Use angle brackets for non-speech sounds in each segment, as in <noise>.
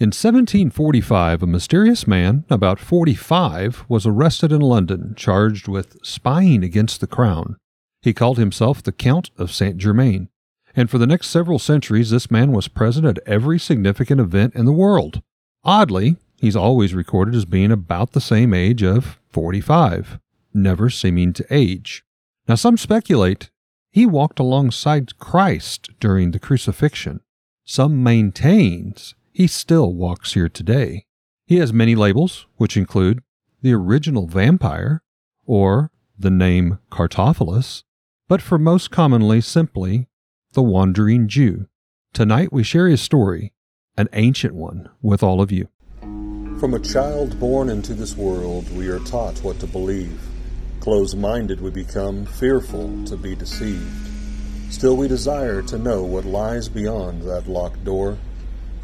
In 1745, a mysterious man, about 45, was arrested in London, charged with spying against the crown. He called himself the Count of Saint Germain, and for the next several centuries, this man was present at every significant event in the world. Oddly, he's always recorded as being about the same age of 45, never seeming to age. Now, some speculate he walked alongside Christ during the crucifixion. Some maintains he still walks here today. He has many labels, which include the original vampire or the name Cartophilus, but for most commonly simply the wandering Jew. Tonight we share his story, an ancient one, with all of you. From a child born into this world, we are taught what to believe. Close minded we become, fearful to be deceived. Still, we desire to know what lies beyond that locked door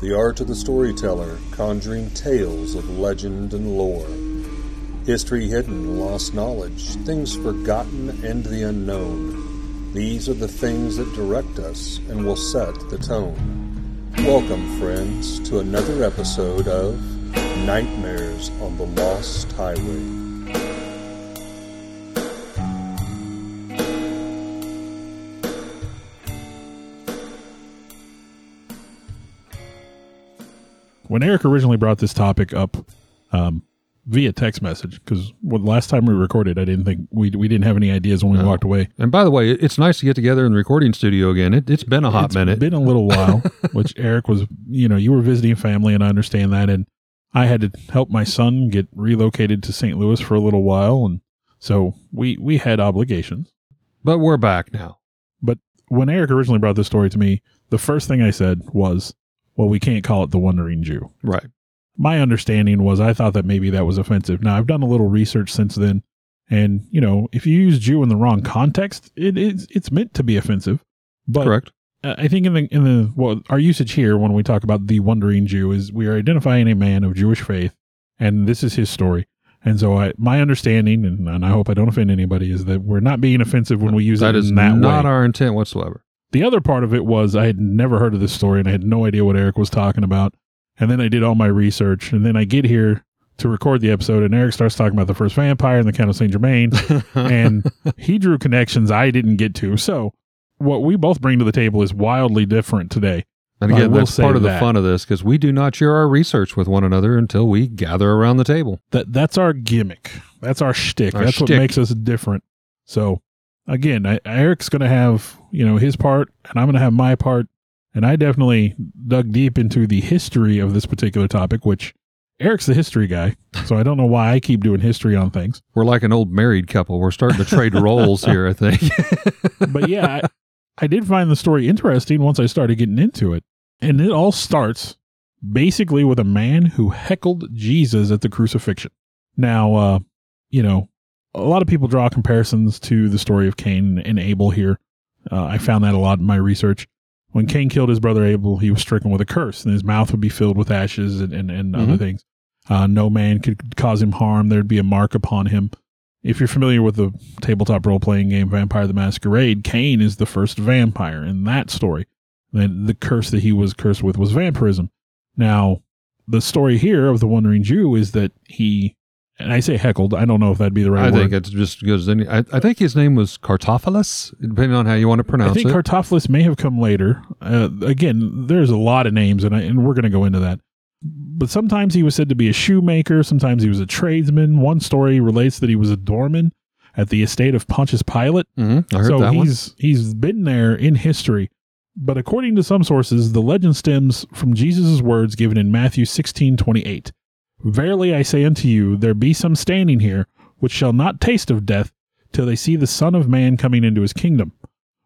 the art of the storyteller, conjuring tales of legend and lore. History hidden, lost knowledge, things forgotten and the unknown. These are the things that direct us and will set the tone. Welcome, friends, to another episode of Nightmares on the Lost Highway. When Eric originally brought this topic up um, via text message, because well, last time we recorded, I didn't think we we didn't have any ideas when we No. walked away. And by the way, it's nice to get together in the recording studio again. It, it's been a hot It's minute. been a little while, <laughs> which Eric was, you know, you were visiting family, and I understand that, and I had to help my son get relocated to St. Louis for a little while, and so we we had obligations. but we're back now. But when Eric originally brought this story to me, the first thing I said was, "Well, we can't call it the Wandering Jew." Right. my understanding was I thought that maybe that was offensive. Now I've done a little research since then, and you know, if you use Jew in the wrong context, it is it's meant to be offensive. But Correct. I think in the in the well, our usage here when we talk about the wandering Jew is we are identifying a man of Jewish faith, and this is his story. And so, I, my understanding, and, and I hope I don't offend anybody, is that we're not being offensive when we use That it is in that not way. our intent whatsoever. The other part of it was I had never heard of this story and I had no idea what Eric was talking about. And then I did all my research and then I get here to record the episode and Eric starts talking about the first vampire and the Count of Saint Germain <laughs> and he drew connections I didn't get to. So what we both bring to the table is wildly different today. And again, that's part of the fun of this because we do not share our research with one another until we gather around the table. That that's our gimmick. That's our shtick. Our that's what makes us different. So again, I, Eric's going to have you know his part, and I'm going to have my part. And I definitely dug deep into the history of this particular topic, which Eric's the history guy, so I don't know why I keep doing history on things. We're like an old married couple. We're starting to trade <laughs> roles here, I think. <laughs> But yeah, I, I did find the story interesting once I started getting into it, and it all starts basically with a man who heckled Jesus at the crucifixion. Now, uh, you know, a lot of people draw comparisons to the story of Cain and Abel here. Uh, I found that a lot in my research. When Cain killed his brother Abel, he was stricken with a curse, and his mouth would be filled with ashes and, and, and other Mhm. things. Uh, no man could cause him harm. There'd be a mark upon him. If you're familiar with the tabletop role playing game Vampire the Masquerade, Cain is the first vampire in that story. And the curse that he was cursed with was vampirism. Now, the story here of the Wandering Jew is that he, and I say heckled, I don't know if that'd be the right I word. I think it's just as good as any. I, I think his name was Cartophilus, depending on how you want to pronounce it. I think it. Cartophilus may have come later. Uh, again, there's a lot of names, and, I, and we're going to go into that. But sometimes he was said to be a shoemaker. Sometimes he was a tradesman. One story relates that he was a doorman at the estate of Pontius Pilate. hmm I heard so that one. he's he's been there in history. But according to some sources, the legend stems from Jesus' words given in Matthew sixteen twenty eight. Verily I say unto you, there be some standing here which shall not taste of death till they see the Son of Man coming into his kingdom.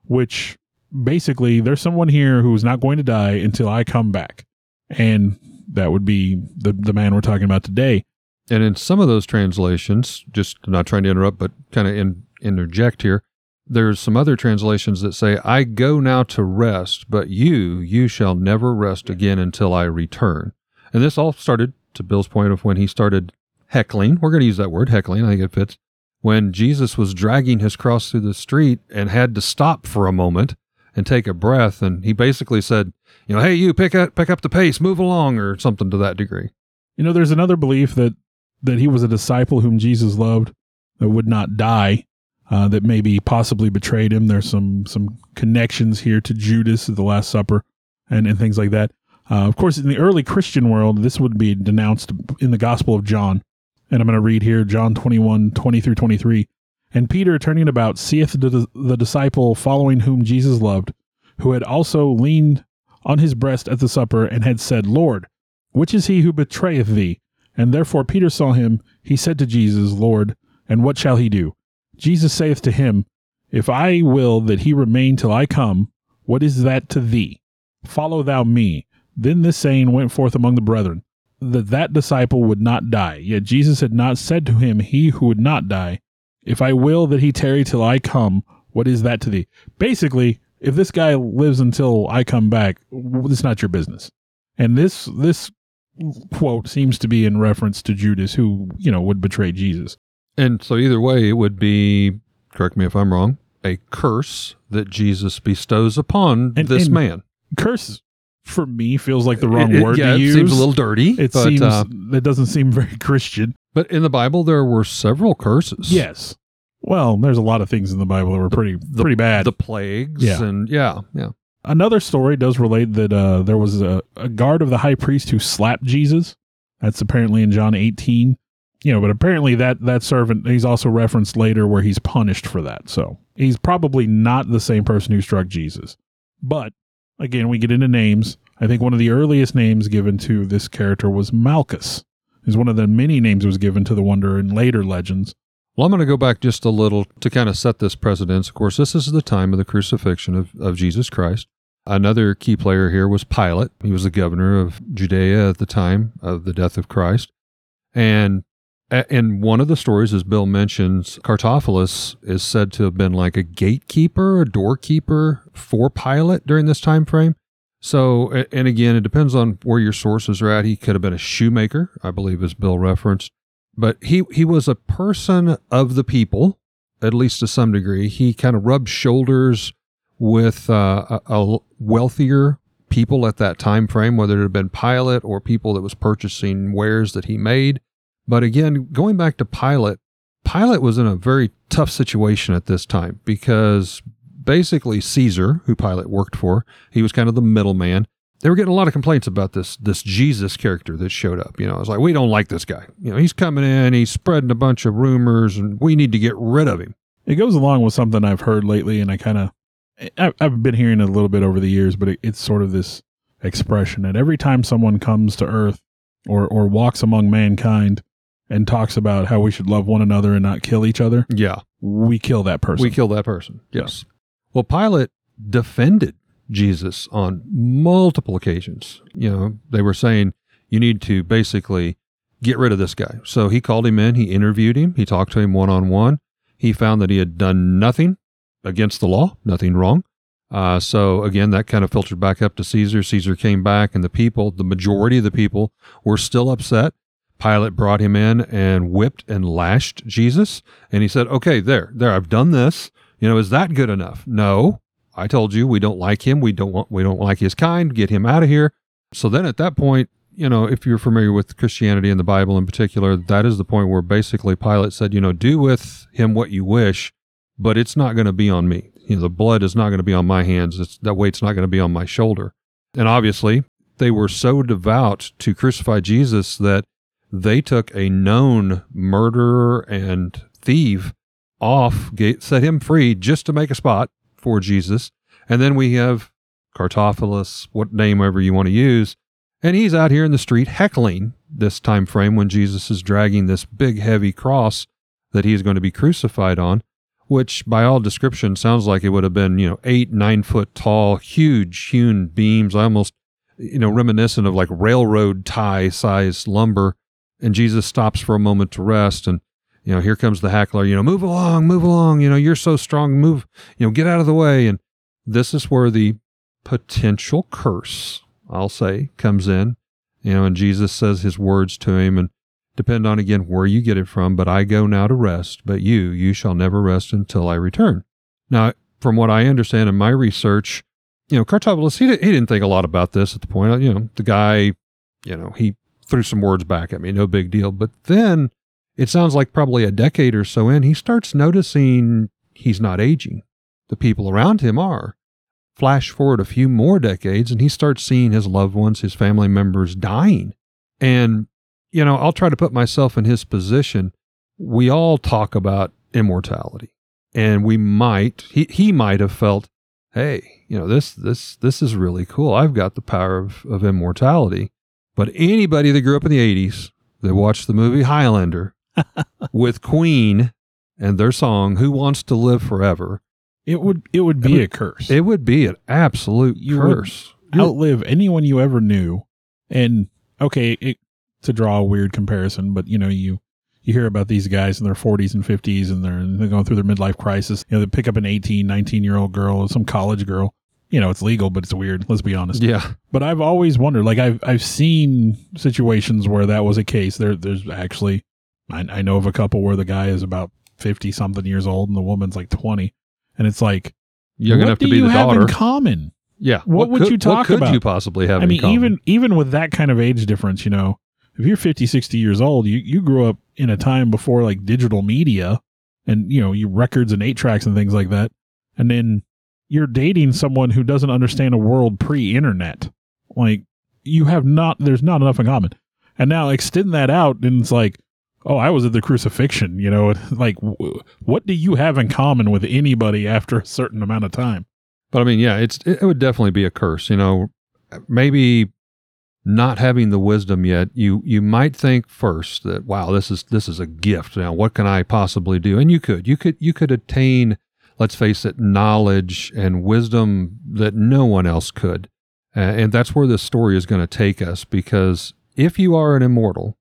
Which basically there's someone here who's not going to die until I come back. And that would be the the man we're talking about today. And in some of those translations, just not trying to interrupt, but kind of in, interject here, there's some other translations that say, I go now to rest, but you, you shall never rest again until I return. And this all started, to Bill's point of when he started heckling. We're going to use that word, heckling. I think it fits. When Jesus was dragging his cross through the street and had to stop for a moment and take a breath. And he basically said, you know, hey, you pick up, pick up the pace, move along, or something to that degree. You know, there's another belief that that he was a disciple whom Jesus loved that would not die, uh, that maybe possibly betrayed him. There's some some connections here to Judas at the Last Supper and, and things like that. Uh, of course, in the early Christian world, this would be denounced in the Gospel of John. And I'm going to read here John 21, 20 through 23. And Peter, turning about, seeth the, the disciple following whom Jesus loved, who had also leaned on his breast at the supper, and had said, Lord, which is he who betrayeth thee? And therefore Peter saw him. He said to Jesus, Lord, and what shall he do? Jesus saith to him, If I will that he remain till I come, what is that to thee? Follow thou me. Then this saying went forth among the brethren, that that disciple would not die. Yet Jesus had not said to him, He who would not die, If I will that he tarry till I come, what is that to thee? Basically, if this guy lives until I come back, it's not your business. And this this quote seems to be in reference to Judas, who you know would betray Jesus. And so either way, it would be, correct me if I'm wrong, a curse that Jesus bestows upon And- this and man. Curse for me feels like the wrong It- it- word yeah, to it use. seems a little dirty. It but, seems uh, that doesn't seem very <laughs> Christian. but in the Bible, there were several curses. Yes. Well, there's a lot of things in the Bible that were pretty the- pretty bad. The plagues. Yeah. And yeah, yeah. Another story does relate that uh, there was a, a guard of the high priest who slapped Jesus. That's apparently in John 18. You know, but apparently that that servant he's also referenced later where he's punished for that. So he's probably not the same person who struck Jesus. But again, we get into names. I think one of the earliest names given to this character was Malchus. Is one of the many names was given to the wonder in later legends. Well, I'm going to go back just a little to kind of set this precedence. Of course, this is the time of the crucifixion of, of Jesus Christ. Another key player here was Pilate. He was the governor of Judea at the time of the death of Christ. And a- in one of the stories, as Bill mentions, Cartophilus is said to have been like a gatekeeper, a doorkeeper for Pilate during this time frame. So, and again, it depends on where your sources are at. He could have been a shoemaker, I believe, as Bill referenced but he he was a person of the people at least to some degree he kind of rubbed shoulders with uh, a, a wealthier people at that time frame whether it had been pilate or people that was purchasing wares that he made but again going back to pilate pilate was in a very tough situation at this time because basically caesar who pilate worked for he was kind of the middleman they were getting a lot of complaints about this this Jesus character that showed up. You know, it's like we don't like this guy. You know, he's coming in, he's spreading a bunch of rumors, and we need to get rid of him. It goes along with something I've heard lately, and I kind of I've, I've been hearing it a little bit over the years, but it, it's sort of this expression that every time someone comes to Earth or or walks among mankind and talks about how we should love one another and not kill each other, Yeah, we kill that person. we kill that person. Yes. Well, Pilate defended Jesus on multiple occasions. You know, they were saying you need to basically get rid of this guy. So he called him in, he interviewed him, he talked to him one on one. He found that he had done nothing against the law, nothing wrong. Uh, so again, that kind of filtered back up to Caesar. Caesar came back, and the people, the majority of the people, were still upset. Pilate brought him in and whipped and lashed Jesus. And he said, Okay, there, there, I've done this. You know, is that good enough? No. I told you we don't like him. We don't want we don't like his kind. Get him out of here. So then at that point, you know, if you're familiar with Christianity and the Bible in particular, that is the point where basically Pilate said, you know, do with him what you wish, but it's not going to be on me. You know, the blood is not going to be on my hands. It's that weight's not going to be on my shoulder. And obviously, they were so devout to crucify Jesus that they took a known murderer and thief off, set him free just to make a spot for Jesus. And then we have Cartophilus, what name ever you want to use, and he's out here in the street heckling this time frame when Jesus is dragging this big heavy cross that he's going to be crucified on, which by all description sounds like it would have been, you know, eight, nine foot tall, huge hewn beams, almost, you know, reminiscent of like railroad tie size lumber. And Jesus stops for a moment to rest and you know, here comes the hackler, you know, move along, move along, you know, you're so strong, move, you know, get out of the way. And this is where the potential curse, I'll say, comes in, you know, and Jesus says his words to him and depend on again where you get it from, but I go now to rest, but you, you shall never rest until I return. Now, from what I understand in my research, you know, Cartopolis, he, he didn't think a lot about this at the point. You know, the guy, you know, he threw some words back at me, no big deal. But then it sounds like probably a decade or so in, he starts noticing he's not aging. The people around him are. Flash forward a few more decades, and he starts seeing his loved ones, his family members dying. And, you know, I'll try to put myself in his position. We all talk about immortality. And we might, he, he might have felt, hey, you know, this, this, this is really cool. I've got the power of, of immortality. But anybody that grew up in the 80s that watched the movie Highlander <laughs> with Queen and their song, Who Wants to Live Forever, It would it would be a curse. it would be an absolute You curse. outlive anyone you ever knew. And okay, it, to draw a weird comparison, but you know, you you hear about these guys in their 40s and 50s and they're, they're going through their midlife crisis. You know, they pick up an 18, 19 year old girl or some college girl. You know, it's legal, but it's weird. Let's be honest. Yeah. But I've always wondered, like I've I've seen situations where that was a case. There there's actually I, I know of a couple where the guy is about 50 something years old and the woman's like 20. And it's like, You're going to have to be you the have daughter. in common? yeah. what would could, you talk What could about? you possibly have I in mean, common? even even with that kind of age difference, you know, if you're 50, 60 years old, you, you grew up in a time before like digital media and, you know, you records and eight tracks and things like that. And then you're dating someone who doesn't understand a world pre internet. Like, you have not, there's not enough in common. And now extend that out and it's like, oh, I was at the crucifixion, you know, <laughs> like, what do you have in common with anybody after a certain amount of time? But I mean, yeah, it's it would definitely be a curse. You know, maybe not having the wisdom yet, you you might think first that wow, this is this is a gift. Now, what can I possibly do? And you could you could you could attain, let's face it, knowledge and wisdom that no one else could. And that's where this story is going to take us because if you are an immortal,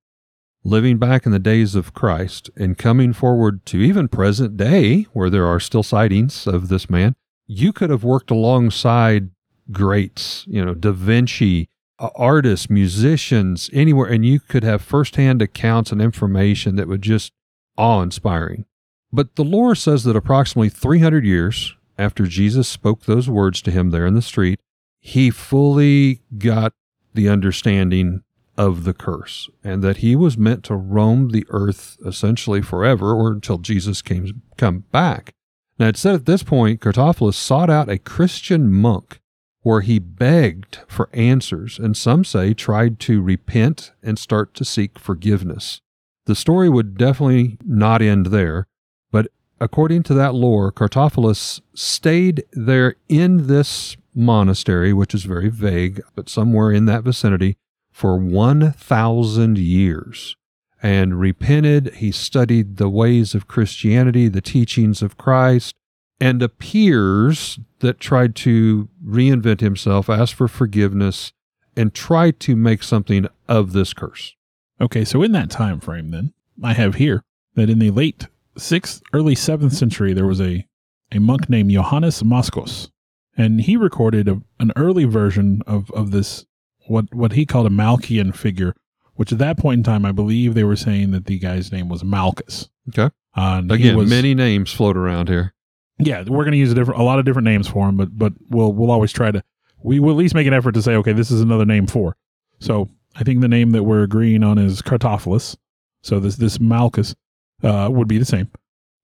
living back in the days of Christ and coming forward to even present day, where there are still sightings of this man, you could have worked alongside greats, you know, Da Vinci, artists, musicians, anywhere, and you could have firsthand accounts and information that would just awe inspiring. But the lore says that approximately 300 years after Jesus spoke those words to him there in the street, he fully got the understanding of the curse and that he was meant to roam the earth essentially forever or until Jesus came come back. Now, it said at this point, Cartophilus sought out a Christian monk where he begged for answers, and some say tried to repent and start to seek forgiveness. The story would definitely not end there, but according to that lore, Cartophilus stayed there in this monastery, which is very vague, but somewhere in that vicinity, for 1,000 years and repented. He studied the ways of Christianity, the teachings of Christ, and appears that tried to reinvent himself, ask for forgiveness, and try to make something of this curse. Okay, so in that time frame, then I have here that in the late sixth, early seventh century, there was a a monk named Johannes Moschos, and he recorded a, an early version of of this what what he called a Malchian figure, which at that point in time, I believe they were saying that the guy's name was Malchus. Okay. Uh, Again, was- many names float around here. yeah, we're going to use a different, a lot of different names for him, but but we'll we'll always try to we will at least make an effort to say, okay, this is another name for. So I think the name that we're agreeing on is Cartophilus. So this this Malchus uh, would be the same.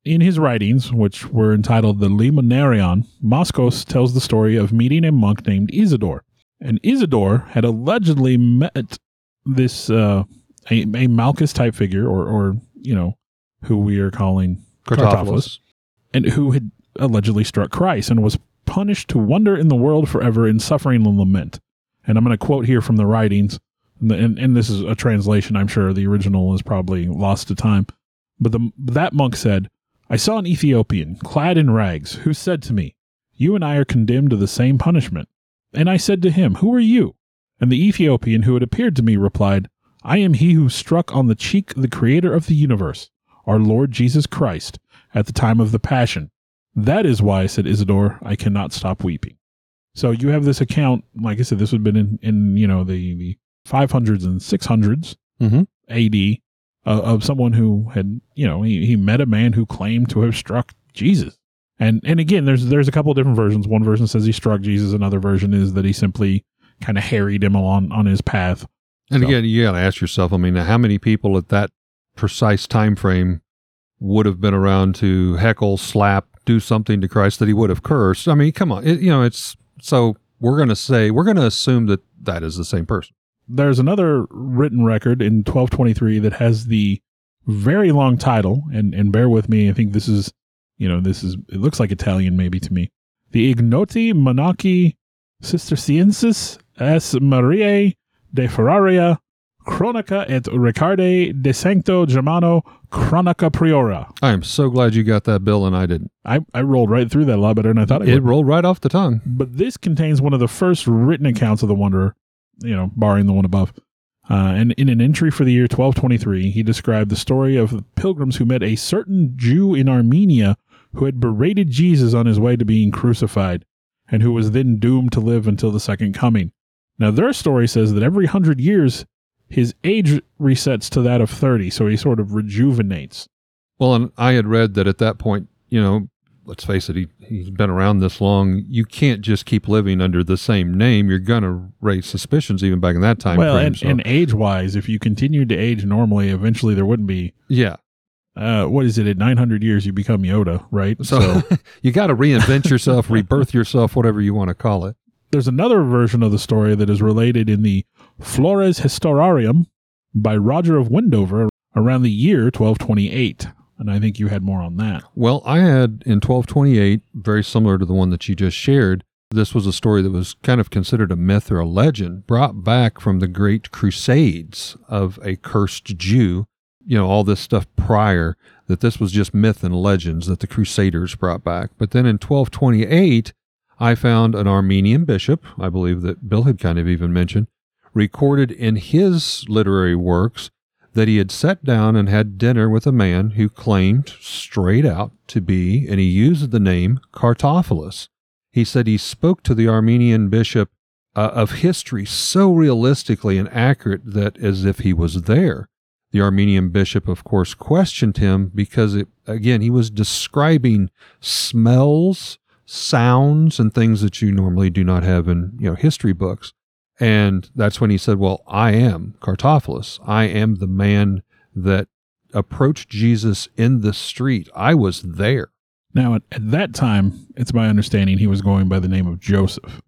In his writings, which were entitled the Leimonarion, Moschos tells the story of meeting a monk named Isidore, and Isidore had allegedly met this uh, a, a Malchus type figure, or or you know who we are calling Cartophilus. and who had allegedly struck Christ and was punished to wander in the world forever in suffering and lament. And I'm going to quote here from the writings, and, and, and this is a translation. I'm sure the original is probably lost to time. But the, that monk said, I saw an Ethiopian, clad in rags, who said to me, You and I are condemned to the same punishment. And I said to him, Who are you? And the Ethiopian who had appeared to me replied, I am he who struck on the cheek the creator of the universe, our Lord Jesus Christ, at the time of the Passion. That is why, said Isidore, I cannot stop weeping. So you have this account, like I said, this would have been in, in you know, the, the 500s and 600s Mhm. AD uh, of someone who had, you know, he, he met a man who claimed to have struck Jesus. And and again, there's there's a couple of different versions. One version says he struck Jesus. Another version is that he simply kind of harried him along on his path. And So- again, you got to ask yourself. I mean, how many people at that precise time frame would have been around to heckle, slap, do something to Christ that he would have cursed? I mean, come on. It, you know, it's so we're going to say we're going to assume that that is the same person. There's another written record in 1223 that has the very long title, and and bear with me. I think this is, you know, this is it looks like Italian maybe to me. The Ignoti Monachi Cisterciensis S. Mariae de Ferraria Chronica et Ricarde de Sancto Germano Chronica Priora. I am so glad you got that, Bill, and I didn't. I, I rolled right through that a lot better than I thought I It would. rolled right off the tongue. But this contains one of the first written accounts of the Wanderer, you know, barring the one above. Uh, and in an entry for the year 1223, he described the story of the pilgrims who met a certain Jew in Armenia who had berated Jesus on his way to being crucified and who was then doomed to live until the second coming. Now, their story says that every hundred years, his age resets to that of 30, so he sort of rejuvenates. Well, and I had read that at that point, you know, let's face it, he, he's been around this long. You can't just keep living under the same name. You're going to raise suspicions even back in that time well, frame. and, so- and age wise, if you continued to age normally, eventually there wouldn't be yeah. uh, what is it? At 900 years, you become Yoda, right? So, <laughs> you got to reinvent yourself, <laughs> rebirth yourself, whatever you want to call it. there's another version of the story that is related in the Flores Historiarum by Roger of Wendover around the year 1228. And I think you had more on that. Well, I had in 1228, very similar to the one that you just shared. This was a story that was kind of considered a myth or a legend brought back from the great crusades of a cursed Jew. You know, all this stuff prior, that this was just myth and legends that the crusaders brought back. But then in 1228, I found an Armenian bishop, I believe that Bill had kind of even mentioned, recorded in his literary works that he had sat down and had dinner with a man who claimed straight out to be, and he used the name Cartophilus. He said he spoke to the Armenian bishop uh, of history so realistically and accurate that as if he was there. The Armenian bishop, of course, questioned him because, it, again, he was describing smells, sounds, and things that you normally do not have in you know history books. And that's when he said, Well, I am Cartophilus. I am the man that approached Jesus in the street. I was there. Now, at, at that time, it's my understanding he was going by the name of Joseph.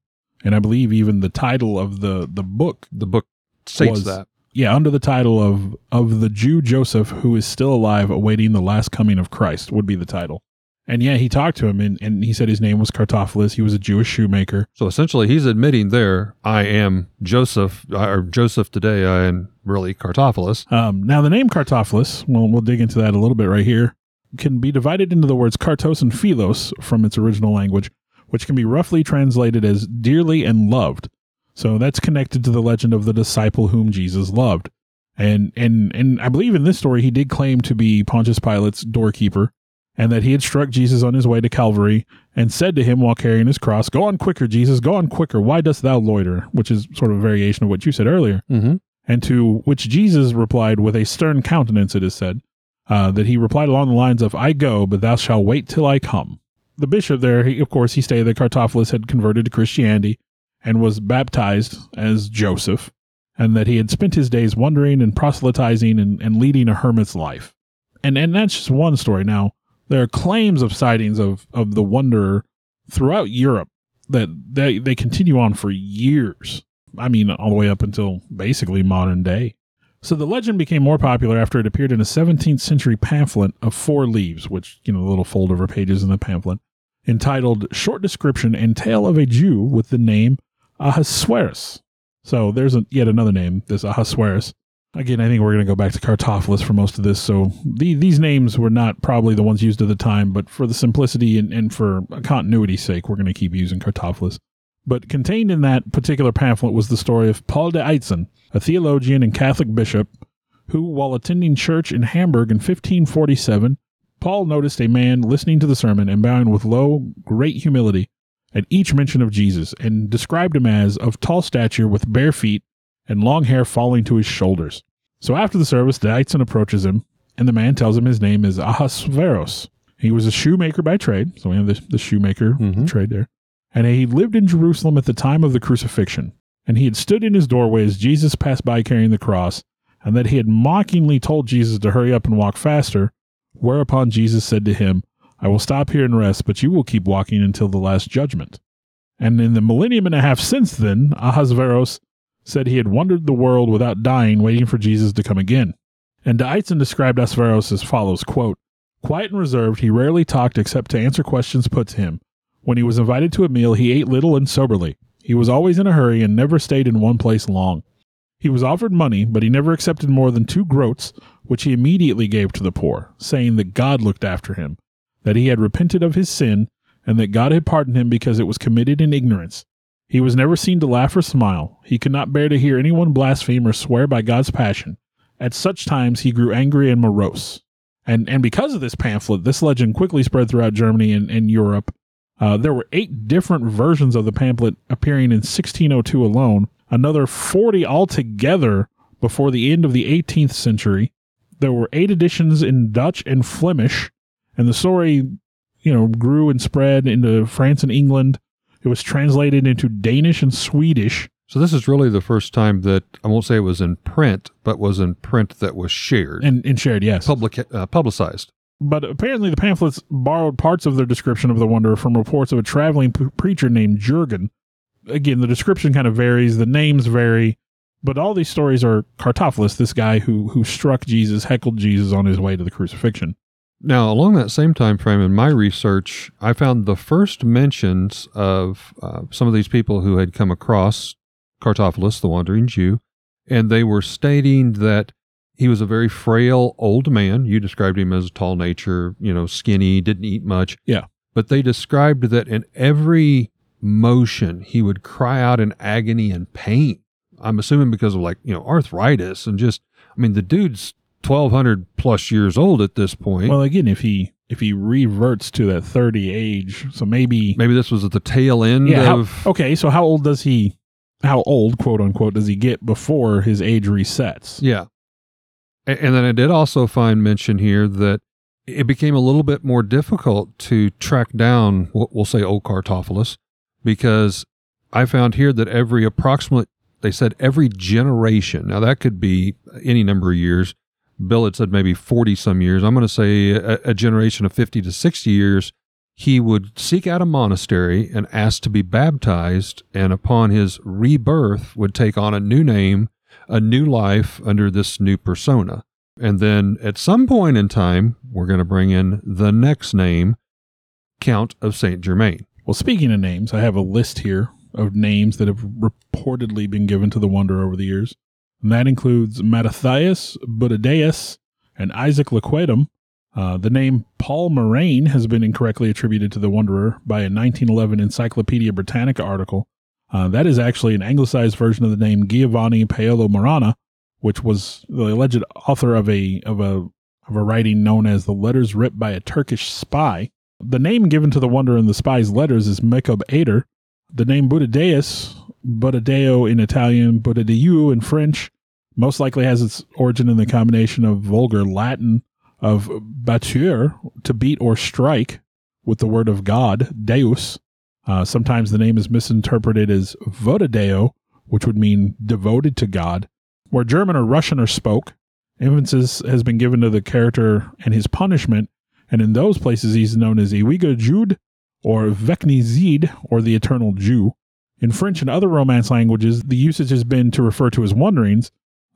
And I believe even the title of the, the book, The book states Was- that. yeah, under the title of, of the Jew Joseph who is still alive awaiting the last coming of Christ would be the title. And yeah, he talked to him and, and he said his name was Cartophilus. He was a Jewish shoemaker. So essentially, he's admitting there, I am Joseph, or Joseph today, I am really Cartophilus. Um, now, the name Cartophilus, well, we'll dig into that a little bit right here, can be divided into the words Kartos and Philos from its original language, which can be roughly translated as dearly and loved. So that's connected to the legend of the disciple whom Jesus loved. And and and I believe in this story he did claim to be Pontius Pilate's doorkeeper, and that he had struck Jesus on his way to Calvary and said to him while carrying his cross, Go on quicker, Jesus, go on quicker. Why dost thou loiter? Which is sort of a variation of what you said earlier Mm-hmm. and to which Jesus replied with a stern countenance, it is said, uh, that he replied along the lines of, I go, but thou shalt wait till I come. The bishop there, he, of course, he stated that Cartophilus had converted to Christianity and was baptized as Joseph, and that he had spent his days wandering and proselytizing and, and leading a hermit's life. And, and that's just one story. Now, there are claims of sightings of, of the wanderer throughout Europe that they, they continue on for years. I mean, all the way up until basically modern day. So the legend became more popular after it appeared in a 17th century pamphlet of four leaves, which, you know, the little fold over pages in the pamphlet, entitled Short Description and Tale of a Jew with the name Ahasuerus. So there's a, yet another name, this Ahasuerus. Again, I think we're going to go back to Cartophilus for most of this. So the, these names were not probably the ones used at the time, but for the simplicity and, and for continuity's sake, we're going to keep using Cartophilus. But contained in that particular pamphlet was the story of Paul de Eitzen, a theologian and Catholic bishop, who, while attending church in Hamburg in 1547, Paul noticed a man listening to the sermon and bowing with low, great humility at each mention of Jesus, and described him as of tall stature with bare feet and long hair falling to his shoulders. So after the service, Eitzen approaches him, and the man tells him his name is Ahasuerus, He was a shoemaker by trade, so we have the, the shoemaker Mhm. trade there. And he lived in Jerusalem at the time of the crucifixion. And he had stood in his doorway as Jesus passed by carrying the cross, and that he had mockingly told Jesus to hurry up and walk faster. Whereupon Jesus said to him, I will stop here and rest, but you will keep walking until the last judgment. And in the millennium and a half since then, Ahasveros said he had wandered the world without dying, waiting for Jesus to come again. And Deitzen described Ahasveros as follows, quote, Quiet and reserved, he rarely talked except to answer questions put to him. When he was invited to a meal, he ate little and soberly. He was always in a hurry and never stayed in one place long. He was offered money, but he never accepted more than two groats, which he immediately gave to the poor, saying that God looked after him, that he had repented of his sin, and that God had pardoned him because it was committed in ignorance. He was never seen to laugh or smile. He could not bear to hear anyone blaspheme or swear by God's passion. At such times he grew angry and morose. And and because of this pamphlet, this legend quickly spread throughout Germany and, and Europe. Uh, there were eight different versions of the pamphlet appearing in 1602 alone, another 40 altogether before the end of the 18th century. There were eight editions in Dutch and Flemish, and the story, you know, grew and spread into France and England. It was translated into Danish and Swedish. So this is really the first time that I won't say it was in print, but was in print that was shared, and, and shared, yes. public, uh, publicized. But apparently, the pamphlets borrowed parts of their description of the wonder from reports of a traveling p- preacher named Jurgen. Again, the description kind of varies, the names vary, but all these stories are Cartophilus, this guy who who struck Jesus, heckled Jesus on his way to the crucifixion. Now, along that same time frame in my research, I found the first mentions of uh, some of these people who had come across Cartophilus, the wandering Jew, and they were stating that he was a very frail old man. You described him as tall nature, you know, skinny, didn't eat much. Yeah. But they described that in every motion, he would cry out in agony and pain. I'm assuming because of like, you know, arthritis and just, I mean, the dude's 1200 plus years old at this point. Well, again, if he if he reverts to that thirty age, so maybe Maybe this was at the tail end yeah. how- of. okay, so how old does he? How old, quote unquote, does he get before his age resets? Yeah. A- And then I did also find mention here that it became a little bit more difficult to track down, what we'll say, old Cartophilus, because I found here that every approximate, they said every generation, now that could be any number of years. Bill had said maybe 40 some years. I'm going to say a, a generation of 50 to 60 years. He would seek out a monastery and ask to be baptized, and upon his rebirth, would take on a new name a new life under this new persona. And then at some point in time, we're going to bring in the next name, Count of Saint Germain. Well, speaking of names, I have a list here of names that have reportedly been given to the Wanderer over the years. And that includes Mattathias, Buttadeus, and Isaac Laquedem. Uh, the name Paul Marrane has been incorrectly attributed to the Wanderer by a 1911 Encyclopedia Britannica article. Uh, that is actually an anglicized version of the name Giovanni Paolo Marana, which was the alleged author of a of a of a writing known as the Letters Writ by a Turkish Spy. The name given to the Wanderer in the spy's letters is Michob Ader. The name Buttadeus, Botadeo in Italian, Buddhadeu in French, most likely has its origin in the combination of vulgar Latin of batture, to beat or strike, with the word of God, Deus. Uh, sometimes the name is misinterpreted as Votadeo, which would mean devoted to God. Where German or Russian are spoke, emphasis has been given to the character and his punishment, and in those places he's known as Ewiger Jude or Vekni Zid, or the Eternal Jew. In French and other Romance languages, the usage has been to refer to his wanderings,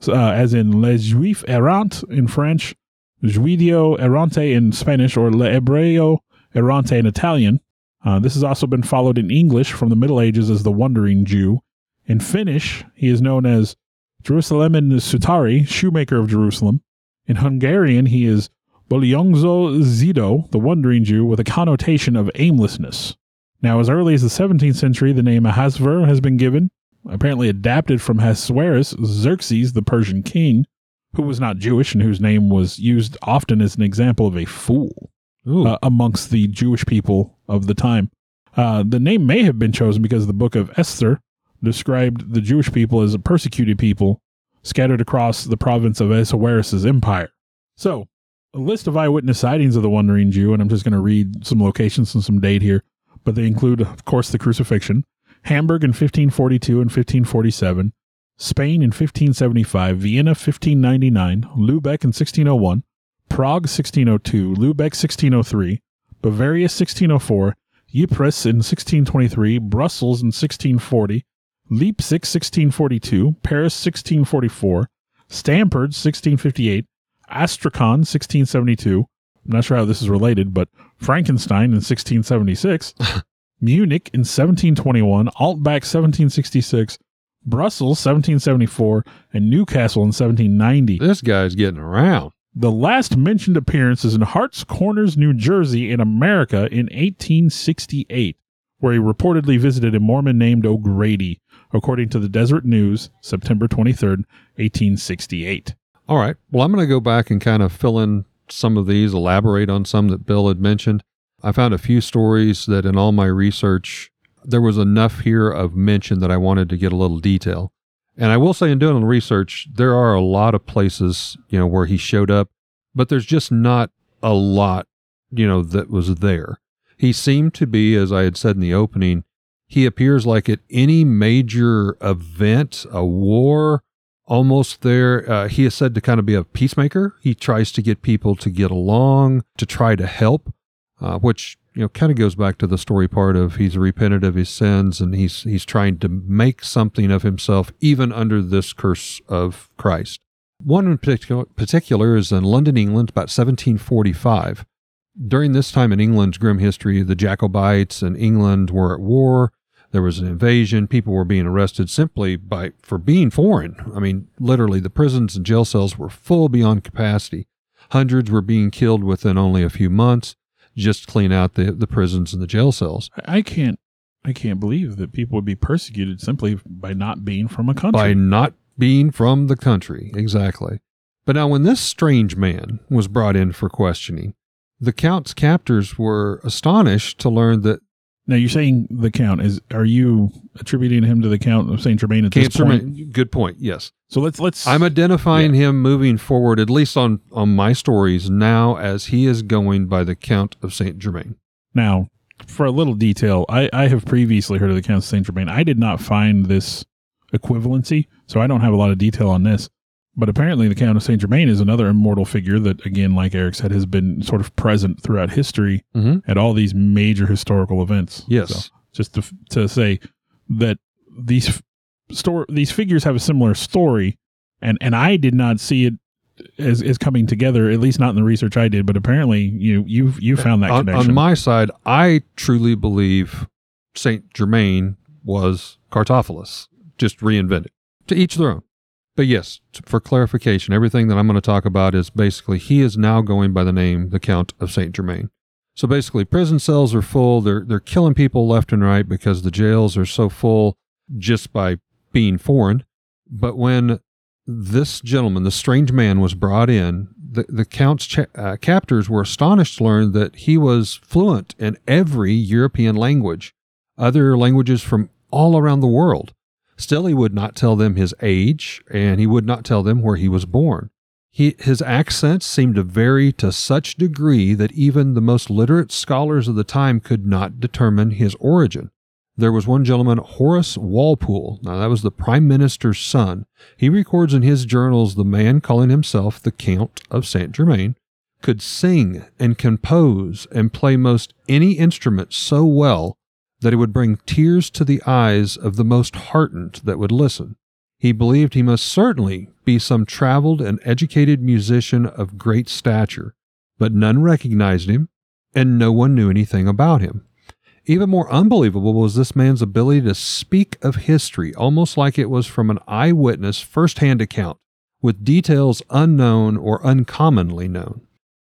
uh, as in Les Juifs Errants in French, Juidio errante in Spanish, or Le Hebreo errante in Italian. Uh, this has also been followed in English from the Middle Ages as the Wandering Jew. In Finnish, he is known as Jerusalemen Sutari, shoemaker of Jerusalem. In Hungarian, he is Bolyongzo Zido, the Wandering Jew, with a connotation of aimlessness. Now, as early as the 17th century, the name Ahasver has been given, apparently adapted from Ahasuerus, Xerxes, the Persian king, who was not Jewish and whose name was used often as an example of a fool uh, amongst the Jewish people of the time. Uh, the name may have been chosen because the book of Esther described the Jewish people as a persecuted people scattered across the province of Ahasuerus' empire. So, a list of eyewitness sightings of the Wandering Jew, and I'm just going to read some locations and some date here. But they include, of course, the crucifixion, Hamburg in 1542 and 1547, Spain in 1575, Vienna 1599, Lubeck in 1601, Prague 1602, Lubeck 1603, Bavaria 1604, Ypres in 1623, Brussels in 1640, Leipzig 1642, Paris 1644, Stamford 1658, Astrakhan 1672. I'm not sure how this is related, but Frankenstein in 1676, <laughs> Munich in 1721, Altbach 1766, Brussels 1774, and Newcastle in 1790. This guy's getting around. The last mentioned appearance is in Hart's Corners, New Jersey, in America in 1868, where he reportedly visited a Mormon named O'Grady, according to the Deseret News, September 23rd, 1868. All right. Well, I'm going to go back and kind of fill in some of these, elaborate on some that Bill had mentioned. I found a few stories that in all my research, there was enough here of mention that I wanted to get a little detail. And I will say, in doing the research, there are a lot of places, you know, where he showed up, but there's just not a lot, you know, that was there. He seemed to be, as I had said in the opening, he appears like at any major event, a war, almost there. Uh, he is said to kind of be a peacemaker. He tries to get people to get along, to try to help, uh, which you know kind of goes back to the story part of he's repented of his sins and he's he's trying to make something of himself even under this curse of Christ. One in particular, particular is in London, England, about 1745. During this time in England's grim history, the Jacobites and England were at war. There was an invasion. People were being arrested simply by for being foreign. I mean, literally, the prisons and jail cells were full beyond capacity. Hundreds were being killed within only a few months just to clean out the, the prisons and the jail cells. I can't I can't believe that people would be persecuted simply by not being from a country. By not being from the country, exactly. But now, when this strange man was brought in for questioning, the Count's captors were astonished to learn that now you're saying the count is are you attributing him to the count of Saint Germain at this point? Good point, yes. So let's let's I'm identifying him moving forward, at least on, on my stories now, as he is going by the Count of Saint Germain. now for a little detail. I I have previously heard of the count of Saint Germain. I did not find this equivalency, so I don't have a lot of detail on this. But apparently, the Count of Saint Germain is another immortal figure that, again, like Eric said, has been sort of present throughout history Mm-hmm. at all these major historical events. Yes. So, just to, to say that these f- store these figures have a similar story, and and I did not see it as as coming together. At least not in the research I did. But apparently, you you you found that on, connection. on my side, I truly believe Saint Germain was Cartophilus, just reinvented. To each their own. But yes, for clarification, everything that I'm going to talk about is basically he is now going by the name the Count of Saint Germain. So basically, prison cells are full. They're they're killing people left and right because the jails are so full just by being foreign. But when this gentleman, the strange man, was brought in, the, the count's cha- uh, captors were astonished to learn that he was fluent in every European language, other languages from all around the world. Still, he would not tell them his age, and he would not tell them where he was born. He, his accents seemed to vary to such degree that even the most literate scholars of the time could not determine his origin. There was one gentleman, Horace Walpole. Now, that was the prime minister's son. He records in his journals the man calling himself the Count of Saint Germain could sing and compose and play most any instrument so well that it would bring tears to the eyes of the most heartened that would listen. He believed he must certainly be some traveled and educated musician of great stature, but none recognized him, and no one knew anything about him. Even more unbelievable was this man's ability to speak of history almost like it was from an eyewitness first hand account, with details unknown or uncommonly known.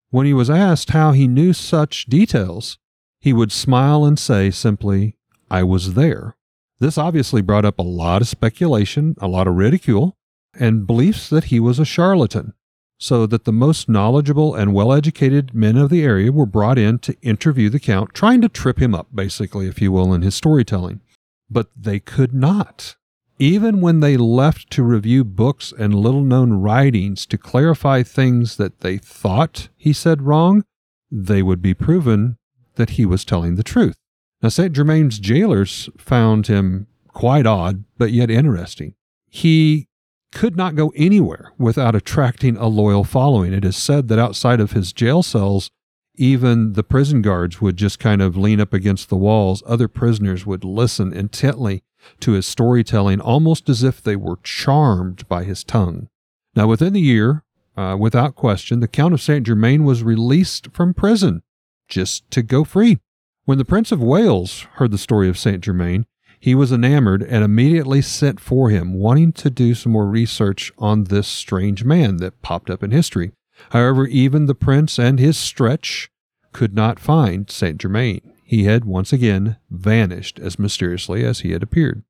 When he was asked how he knew such details, he would smile and say simply, I was there. This obviously brought up a lot of speculation, a lot of ridicule, and beliefs that he was a charlatan, so that the most knowledgeable and well educated men of the area were brought in to interview the Count, trying to trip him up, basically, if you will, in his storytelling. But they could not. even when they left to review books and little known writings to clarify things that they thought he said wrong, they would be proven that he was telling the truth. Now, St. Germain's jailers found him quite odd, but yet interesting. He could not go anywhere without attracting a loyal following. It is said that outside of his jail cells, even the prison guards would just kind of lean up against the walls. Other prisoners would listen intently to his storytelling, almost as if they were charmed by his tongue. Now, within the year, uh, without question, the Count of Saint Germain was released from prison just to go free. When the Prince of Wales heard the story of Saint Germain, he was enamored and immediately sent for him, wanting to do some more research on this strange man that popped up in history. However, even the prince and his stretch could not find Saint Germain. He had once again vanished as mysteriously as he had appeared.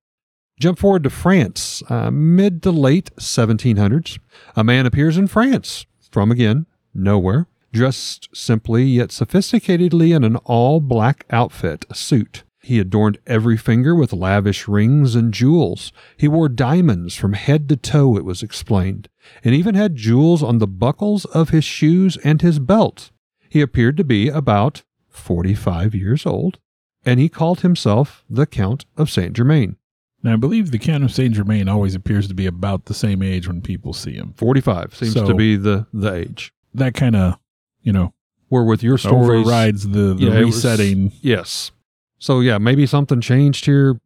Jump forward to France, uh, mid to late 1700s. A man appears in France from again nowhere, dressed simply yet sophisticatedly in an all black outfit, a suit. He adorned every finger with lavish rings and jewels. He wore diamonds from head to toe, it was explained, and even had jewels on the buckles of his shoes and his belt. He appeared to be about 45 years old, and he called himself the Count of Saint Germain. Now, I believe the Count of Saint Germain always appears to be about the same age when people see him. 45 seems So- to be the, the age. That kind of, you know, Where with your stories. overrides the, the Yeah, it was- resetting. Yes. So yeah, maybe something changed here.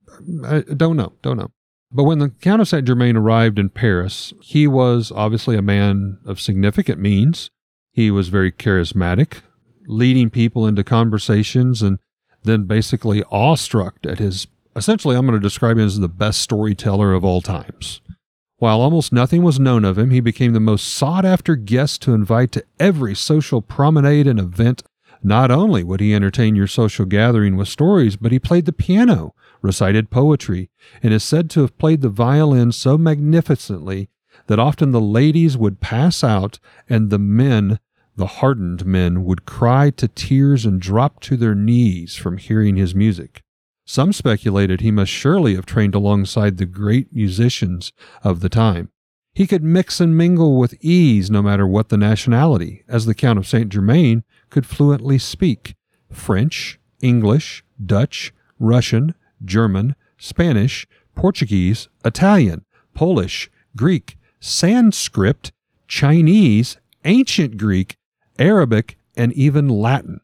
I don't know. Don't know. But when the Count of Saint Germain arrived in Paris, he was obviously a man of significant means. He was very charismatic, leading people into conversations and then basically awestruck at his essentially I'm going to describe him as the best storyteller of all times. While almost nothing was known of him, he became the most sought after guest to invite to every social promenade and event not only would he entertain your social gathering with stories, but he played the piano, recited poetry, and is said to have played the violin so magnificently that often the ladies would pass out and the men, the hardened men, would cry to tears and drop to their knees from hearing his music. Some speculated he must surely have trained alongside the great musicians of the time. He could mix and mingle with ease no matter what the nationality, as the Count of Saint Germain could fluently speak French, English, Dutch, Russian, German, Spanish, Portuguese, Italian, Polish, Greek, Sanskrit, Chinese, Ancient Greek, Arabic, and even Latin.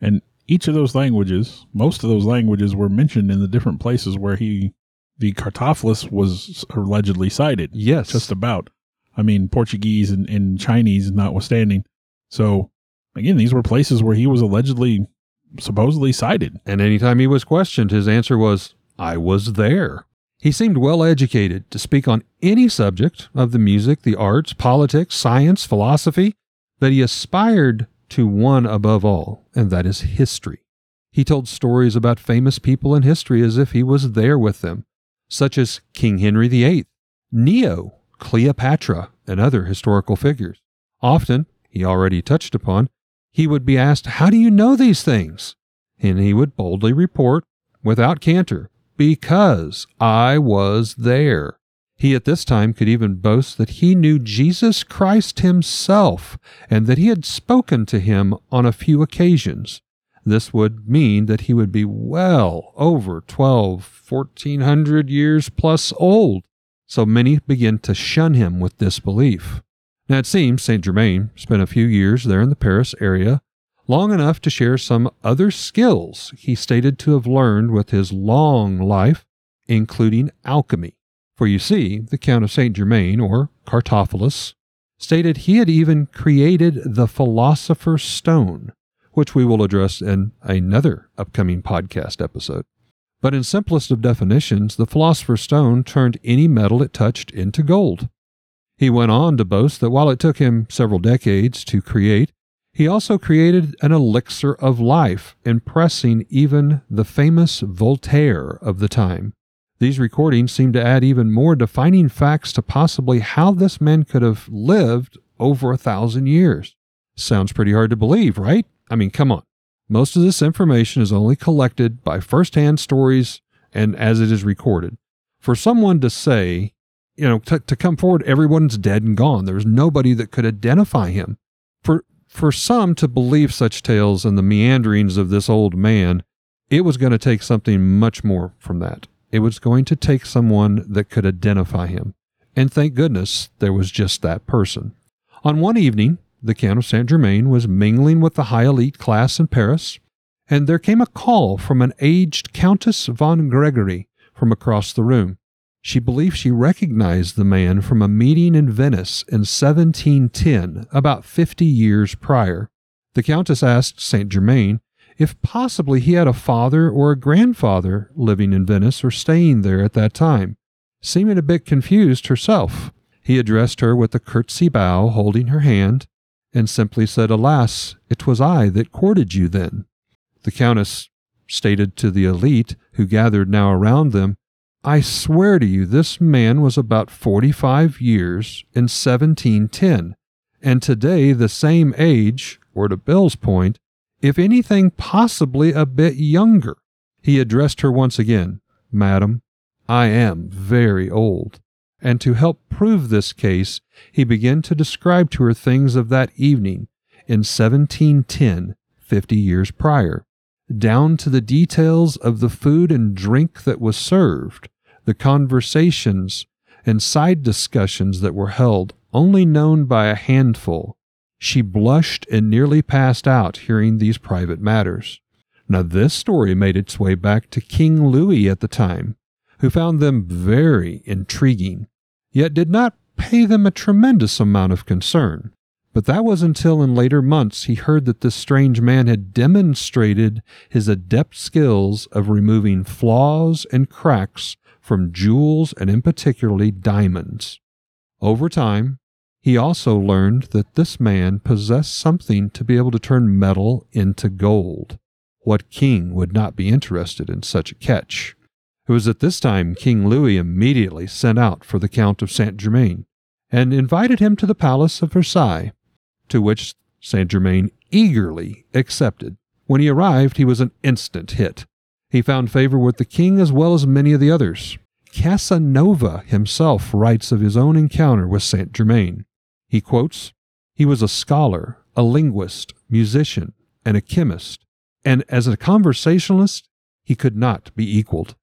And each of those languages, most of those languages were mentioned in the different places where he, the Cartaphilus was allegedly sighted. Yes. Just about. I mean, Portuguese and, and Chinese notwithstanding. So, again, these were places where he was allegedly, supposedly sighted. and anytime he was questioned, his answer was, I was there. He seemed well educated to speak on any subject of the music, the arts, politics, science, philosophy, but he aspired to one above all, and that is history. He told stories about famous people in history as if he was there with them, such as King Henry VIII, Nero, Cleopatra, and other historical figures. Often, he already touched upon, he would be asked, How do you know these things? And he would boldly report, without canter, Because I was there. He at this time could even boast that he knew Jesus Christ himself and that he had spoken to him on a few occasions. This would mean that he would be well over 12, 1400 years plus old. So many begin to shun him with disbelief. Now it seems Saint Germain spent a few years there in the Paris area, long enough to share some other skills he stated to have learned with his long life, including alchemy. For you see, the Count of Saint Germain, or Cartaphilus, stated he had even created the Philosopher's Stone, which we will address in another upcoming podcast episode. But in simplest of definitions, the Philosopher's Stone turned any metal it touched into gold. He went on to boast that while it took him several decades to create, he also created an elixir of life, impressing even the famous Voltaire of the time. These recordings seem to add even more defining facts to possibly how this man could have lived over a thousand years. Sounds pretty hard to believe, right? I mean, come on. Most of this information is only collected by first hand stories and as it is recorded. For someone to say, you know, to, to come forward, everyone's dead and gone. There's nobody that could identify him. For for some to believe such tales and the meanderings of this old man, it was going to take something much more from that. It was going to take someone that could identify him. And thank goodness there was just that person. On one evening, the Count of Saint Germain was mingling with the high elite class in Paris, and there came a call from an aged Countess von Gregory from across the room. She believed she recognized the man from a meeting in Venice in 1710, about 50 years prior. The Countess asked Saint Germain if possibly he had a father or a grandfather living in Venice or staying there at that time. Seeming a bit confused herself, he addressed her with a curtsy bow, holding her hand, and simply said, Alas, it was I that courted you then. The Countess stated to the elite, who gathered now around them, I swear to you, this man was about 45 years in 1710, and today the same age, or to Bill's point, if anything possibly a bit younger. He addressed her once again, Madam, I am very old. And to help prove this case, he began to describe to her things of that evening in 1710, 50 years prior, down to the details of the food and drink that was served, the conversations and side discussions that were held, only known by a handful. She blushed and nearly passed out hearing these private matters. Now, this story made its way back to King Louis at the time, who found them very intriguing, yet did not pay them a tremendous amount of concern. But that was until in later months he heard that this strange man had demonstrated his adept skills of removing flaws and cracks from jewels and in particularly diamonds. Over time, he also learned that this man possessed something to be able to turn metal into gold. What king would not be interested in such a catch? It was at this time King Louis immediately sent out for the Count of Saint Germain and invited him to the palace of Versailles, to which Saint Germain eagerly accepted. When he arrived, he was an instant hit. He found favor with the king as well as many of the others. Casanova himself writes of his own encounter with Saint Germain. He quotes, He was a scholar, a linguist, musician, and a chemist, and as a conversationalist, he could not be equaled.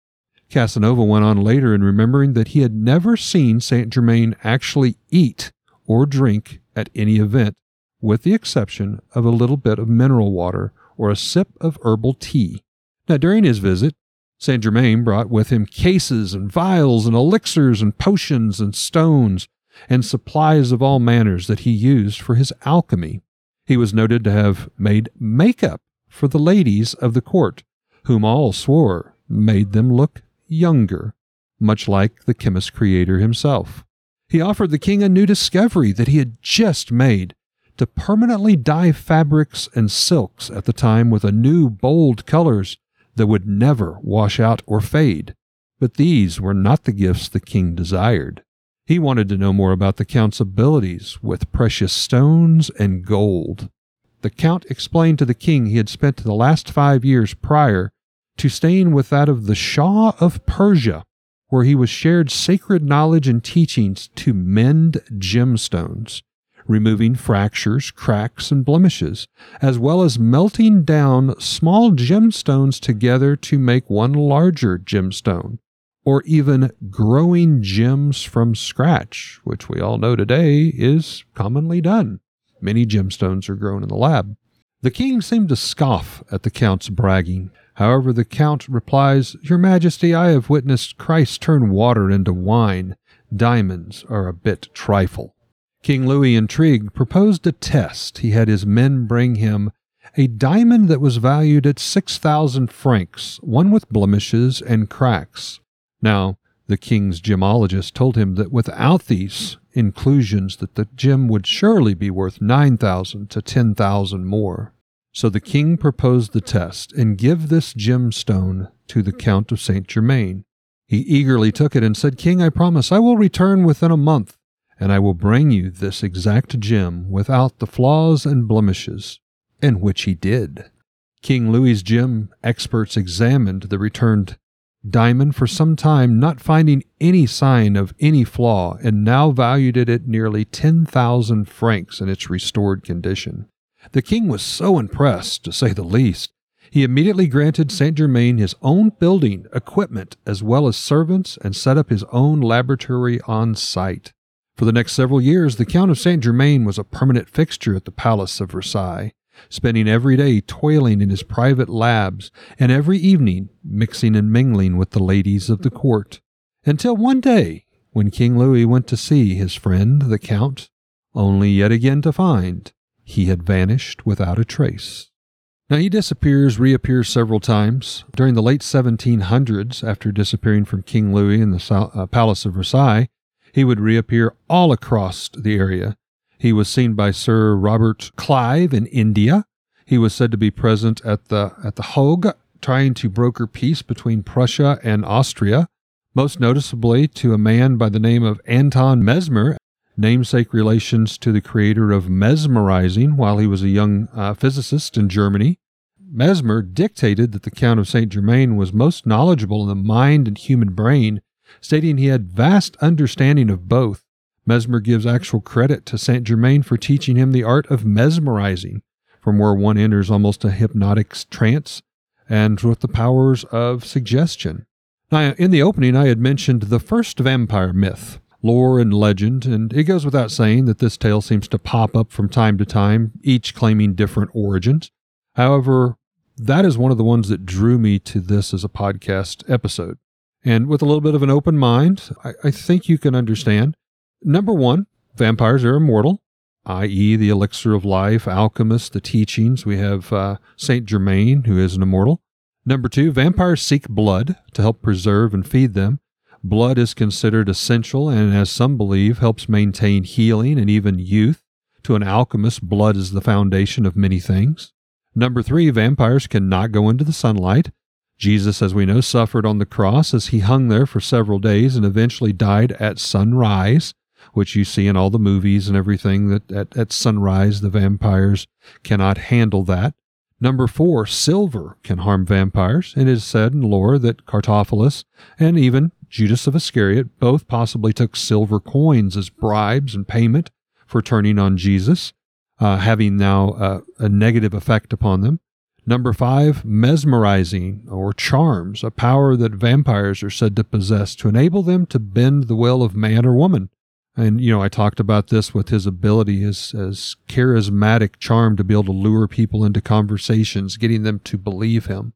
Casanova went on later in remembering that he had never seen Saint Germain actually eat or drink at any event, with the exception of a little bit of mineral water or a sip of herbal tea. Now, during his visit, Saint Germain brought with him cases and vials and elixirs and potions and stones and supplies of all manners that he used for his alchemy. He was noted to have made makeup for the ladies of the court, whom all swore made them look younger, much like the chemist creator himself. He offered the king a new discovery that he had just made to permanently dye fabrics and silks at the time with a new bold colors that would never wash out or fade. But these were not the gifts the king desired. He wanted to know more about the count's abilities with precious stones and gold. The count explained to the king he had spent the last five years prior to staying with that of the Shah of Persia, where he was shared sacred knowledge and teachings to mend gemstones, removing fractures, cracks, and blemishes, as well as melting down small gemstones together to make one larger gemstone, or even growing gems from scratch, which we all know today is commonly done. Many gemstones are grown in the lab. The king seemed to scoff at the count's bragging However, the Count replies, Your Majesty, I have witnessed Christ turn water into wine. Diamonds are a bit trifle. King Louis, intrigued, proposed a test. He had his men bring him a diamond that was valued at 6,000 francs, one with blemishes and cracks. Now, the king's gemologist told him that without these inclusions that the gem would surely be worth 9,000 to 10,000 more. So the king proposed the test and give this gemstone to the Count of Saint Germain. He eagerly took it and said, King, I promise I will return within a month, and I will bring you this exact gem without the flaws and blemishes. And which he did. King Louis's gem experts examined the returned Diamond for some time not finding any sign of any flaw and now valued it at nearly 10,000 francs in its restored condition. The king was so impressed, to say the least, he immediately granted Saint Germain his own building, equipment, as well as servants, and set up his own laboratory on site. For the next several years, the Count of Saint Germain was a permanent fixture at the Palace of Versailles, spending every day toiling in his private labs, and every evening mixing and mingling with the ladies of the court. Until one day, when King Louis went to see his friend the Count, only yet again to find he had vanished without a trace. Now he disappears, reappears several times. During the late 1700s, after disappearing from King Louis in the uh, Palace of Versailles, he would reappear all across the area. He was seen by Sir Robert Clive in India. He was said to be present at the at the Hague, trying to broker peace between Prussia and Austria, most noticeably to a man by the name of Anton Mesmer, namesake relations to the creator of mesmerizing while he was a young uh, physicist in Germany. Mesmer dictated that the Count of Saint Germain was most knowledgeable in the mind and human brain, stating he had vast understanding of both. Mesmer gives actual credit to Saint Germain for teaching him the art of mesmerizing, from where one enters almost a hypnotic trance and with the powers of suggestion. Now, in the opening, I had mentioned the first vampire myth, lore and legend, and it goes without saying that this tale seems to pop up from time to time, each claiming different origins. However, that is one of the ones that drew me to this as a podcast episode. And with a little bit of an open mind, I, I think you can understand. Number one, vampires are immortal, i.e., the elixir of life, alchemists, the teachings. We have uh, Saint Germain, who is an immortal. Number two, vampires seek blood to help preserve and feed them. Blood is considered essential and, as some believe, helps maintain healing and even youth. To an alchemist, blood is the foundation of many things. Number three, vampires cannot go into the sunlight. Jesus, as we know, suffered on the cross as he hung there for several days and eventually died at sunrise, which you see in all the movies and everything that at, at sunrise the vampires cannot handle that. Number four, silver can harm vampires. And it is said in lore that Cartaphilus and even Judas of Iscariot both possibly took silver coins as bribes and payment for turning on Jesus, uh, having now uh, a negative effect upon them. Number five, mesmerizing or charms, a power that vampires are said to possess to enable them to bend the will of man or woman. And, you know, I talked about this with his ability his, as charismatic charm to be able to lure people into conversations, getting them to believe him.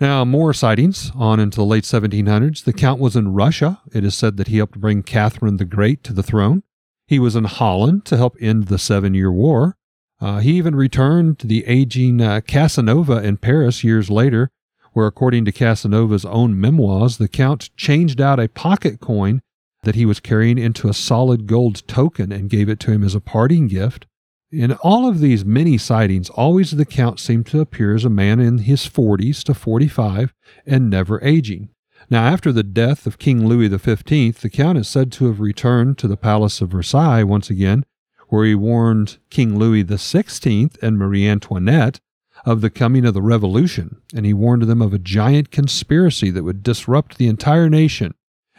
Now, more sightings on into the late 1700s. The Count was in Russia. It is said that he helped bring Catherine the Great to the throne. He was in Holland to help end the Seven Year War. Uh, he even returned to the aging uh, Casanova in Paris years later, where, according to Casanova's own memoirs, the Count changed out a pocket coin that he was carrying into a solid gold token and gave it to him as a parting gift. In all of these many sightings, always the Count seemed to appear as a man in his 40s to 45 and never aging. Now, after the death of King Louis XV, the Count is said to have returned to the Palace of Versailles once again, where he warned King Louis XVI and Marie Antoinette of the coming of the revolution, and he warned them of a giant conspiracy that would disrupt the entire nation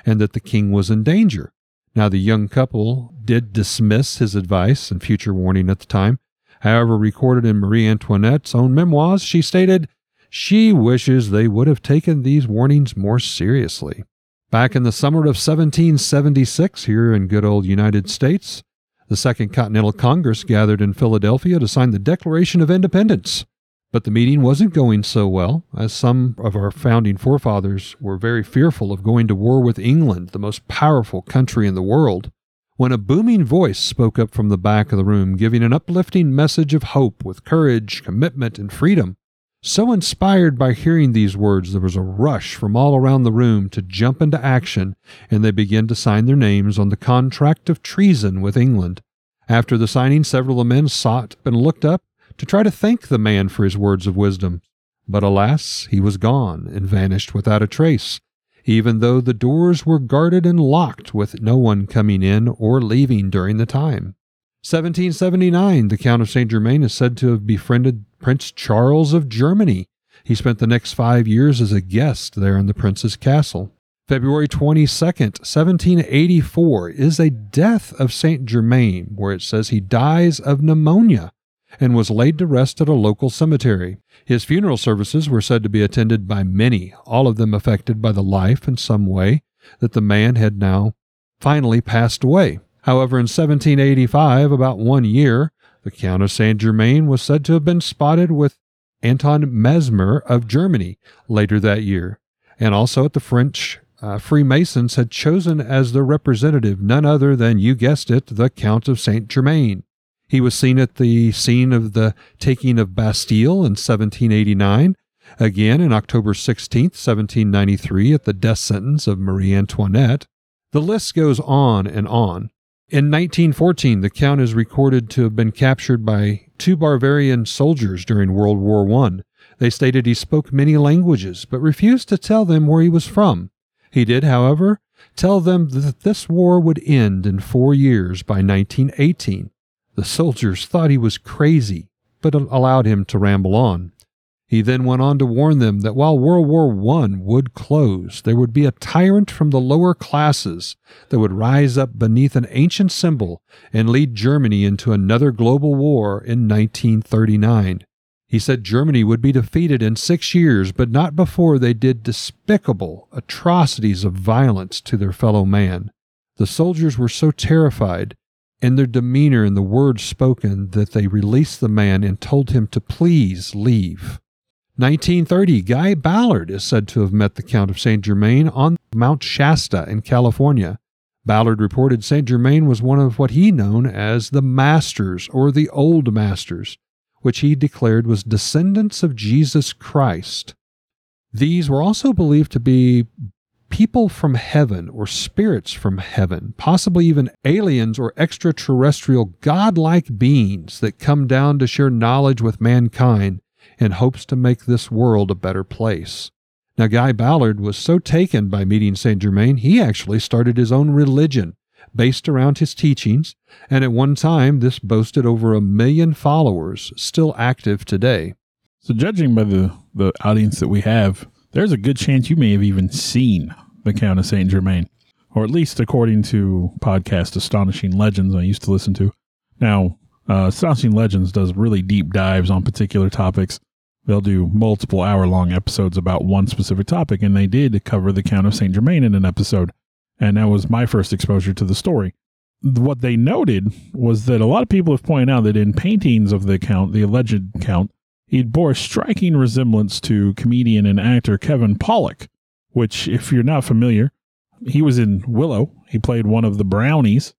and that the king was in danger. Now, the young couple did dismiss his advice and future warning at the time. However, recorded in Marie Antoinette's own memoirs, she stated she wishes they would have taken these warnings more seriously. Back in the summer of 1776, here in good old United States, the Second Continental Congress gathered in Philadelphia to sign the Declaration of Independence. But the meeting wasn't going so well, as some of our founding forefathers were very fearful of going to war with England, the most powerful country in the world, when a booming voice spoke up from the back of the room, giving an uplifting message of hope with courage, commitment, and freedom. So inspired by hearing these words, there was a rush from all around the room to jump into action, and they began to sign their names on the contract of treason with England. After the signing, several of the men sought and looked up to try to thank the man for his words of wisdom. But alas, he was gone and vanished without a trace, even though the doors were guarded and locked with no one coming in or leaving during the time. 1779, the Count of Saint Germain is said to have befriended Prince Charles of Germany, He spent the next five years as a guest there in the prince's castle. February 22nd, 1784, is a death of Saint Germain, where it says he dies of pneumonia and was laid to rest at a local cemetery. His funeral services were said to be attended by many, all of them affected by the life in some way that the man had now finally passed away. However, in 1785, about one year, the Count of Saint Germain was said to have been spotted with Anton Mesmer of Germany later that year, and also at the French uh, Freemasons had chosen as their representative none other than, you guessed it, the Count of Saint Germain. He was seen at the scene of the taking of Bastille in 1789, again in October 16, 1793, at the death sentence of Marie Antoinette. The list goes on and on. In 1914, the Count is recorded to have been captured by two Bavarian soldiers during World War I. They stated he spoke many languages, but refused to tell them where he was from. He did, however, tell them that this war would end in four years by 1918. The soldiers thought he was crazy, but allowed him to ramble on. He then went on to warn them that while World War I would close, there would be a tyrant from the lower classes that would rise up beneath an ancient symbol and lead Germany into another global war in 1939. He said Germany would be defeated in six years, but not before they did despicable atrocities of violence to their fellow man. The soldiers were so terrified in their demeanor and the words spoken that they released the man and told him to please leave. 1930, Guy Ballard is said to have met the Count of Saint Germain on Mount Shasta in California. Ballard reported Saint Germain was one of what he known as the Masters or the Old Masters, which he declared was descendants of Jesus Christ. These were also believed to be people from heaven or spirits from heaven, possibly even aliens or extraterrestrial godlike beings that come down to share knowledge with mankind in hopes to make this world a better place. Now, Guy Ballard was so taken by meeting Saint Germain, he actually started his own religion based around his teachings, and at one time this boasted over a million followers, still active today. So, judging by the, the audience that we have, there's a good chance you may have even seen the Count of Saint Germain, or at least according to podcast Astonishing Legends I used to listen to. Now, uh, Astonishing Legends does really deep dives on particular topics. They'll do multiple hour long episodes about one specific topic, and they did cover the Count of Saint Germain in an episode. And that was my first exposure to the story. What they noted was that a lot of people have pointed out that in paintings of the Count, the alleged Count, he bore a striking resemblance to comedian and actor Kevin Pollak, which, if you're not familiar, he was in Willow. He played one of the brownies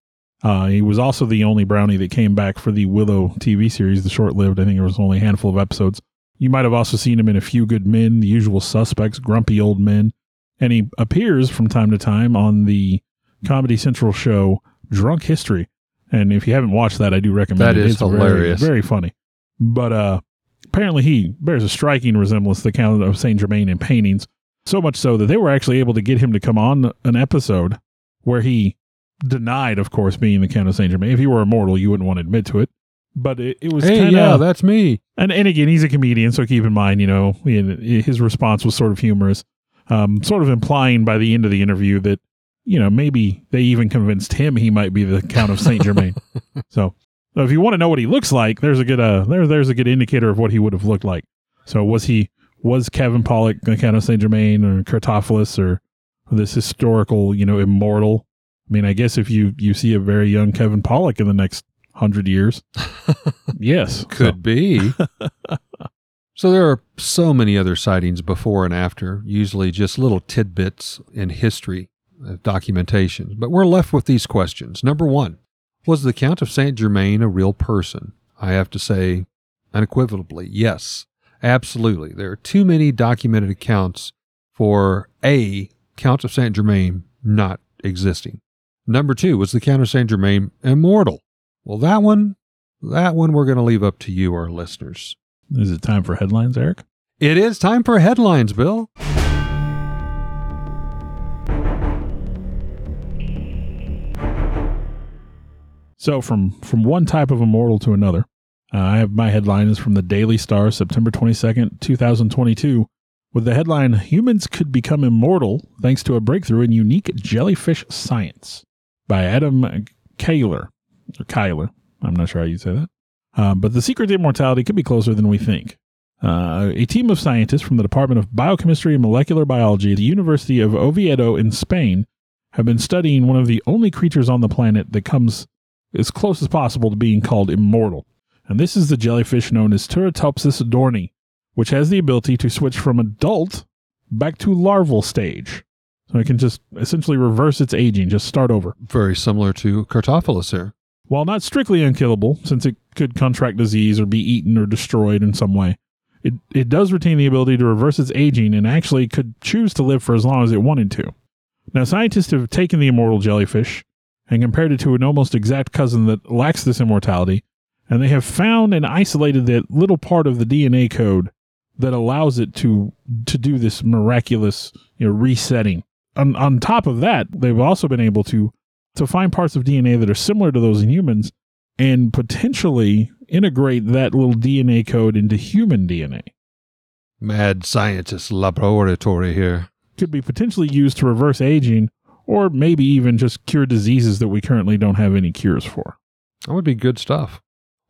uh, he was also the only brownie that came back for the Willow TV series, the short lived. I think there was only a handful of episodes. You might have also seen him in A Few Good Men, The Usual Suspects, Grumpy Old Men. And he appears from time to time on the Comedy Central show Drunk History. And if you haven't watched that, I do recommend that it. That is it's hilarious. Very, very funny. But uh, apparently he bears a striking resemblance to the Count of Saint Germain in paintings. So much so that they were actually able to get him to come on an episode where he denied, of course, being the Count of Saint Germain. If he were immortal, you wouldn't want to admit to it. But it, it was hey, kinda, yeah, that's me. And and again, he's a comedian, so keep in mind, you know, his response was sort of humorous, um, sort of implying by the end of the interview that you know maybe they even convinced him he might be the Count of Saint Germain. <laughs> so, so if you want to know what he looks like, there's a good uh there there's a good indicator of what he would have looked like. So was he was Kevin Pollak the Count of Saint Germain or Cartaphilus or this historical you know immortal I mean, I guess if you you see a very young Kevin Pollak in the next hundred years, <laughs> yes, could so. be. <laughs> so there are so many other sightings before and after, usually just little tidbits in history uh, documentation. But we're left with these questions. Number one, was the Count of Saint Germain a real person? I have to say unequivocally, yes, absolutely. There are too many documented accounts for a Count of Saint Germain not existing. Number two was the Count of Saint Germain immortal. Well, that one, that one we're going to leave up to you, our listeners. Is it time for headlines, Eric? It is time for headlines, Bill. So from from one type of immortal to another, Uh, I have my headline is from the Daily Star, September 22nd, 2022, with the headline Humans Could Become Immortal Thanks to a Breakthrough in Unique Jellyfish Science by Adam Kaler. Or Kyler. I'm not sure how you say that. Uh, but the secret to immortality could be closer than we think. Uh, a team of scientists from the Department of Biochemistry and Molecular Biology at the University of Oviedo in Spain have been studying one of the only creatures on the planet that comes as close as possible to being called immortal. And this is the jellyfish known as Turritopsis dohrnii, which has the ability to switch from adult back to larval stage. So it can just essentially reverse its aging, just start over. Very similar to Cartaphilus here. While not strictly unkillable, since it could contract disease or be eaten or destroyed in some way, it, it does retain the ability to reverse its aging and actually could choose to live for as long as it wanted to. Now, scientists have taken the immortal jellyfish and compared it to an almost exact cousin that lacks this immortality, and they have found and isolated that little part of the DNA code that allows it to to do this miraculous you know, resetting. On, on top of that, they've also been able to to find parts of DNA that are similar to those in humans and potentially integrate that little DNA code into human DNA. Mad scientist laboratory here. Could be potentially used to reverse aging or maybe even just cure diseases that we currently don't have any cures for. That would be good stuff.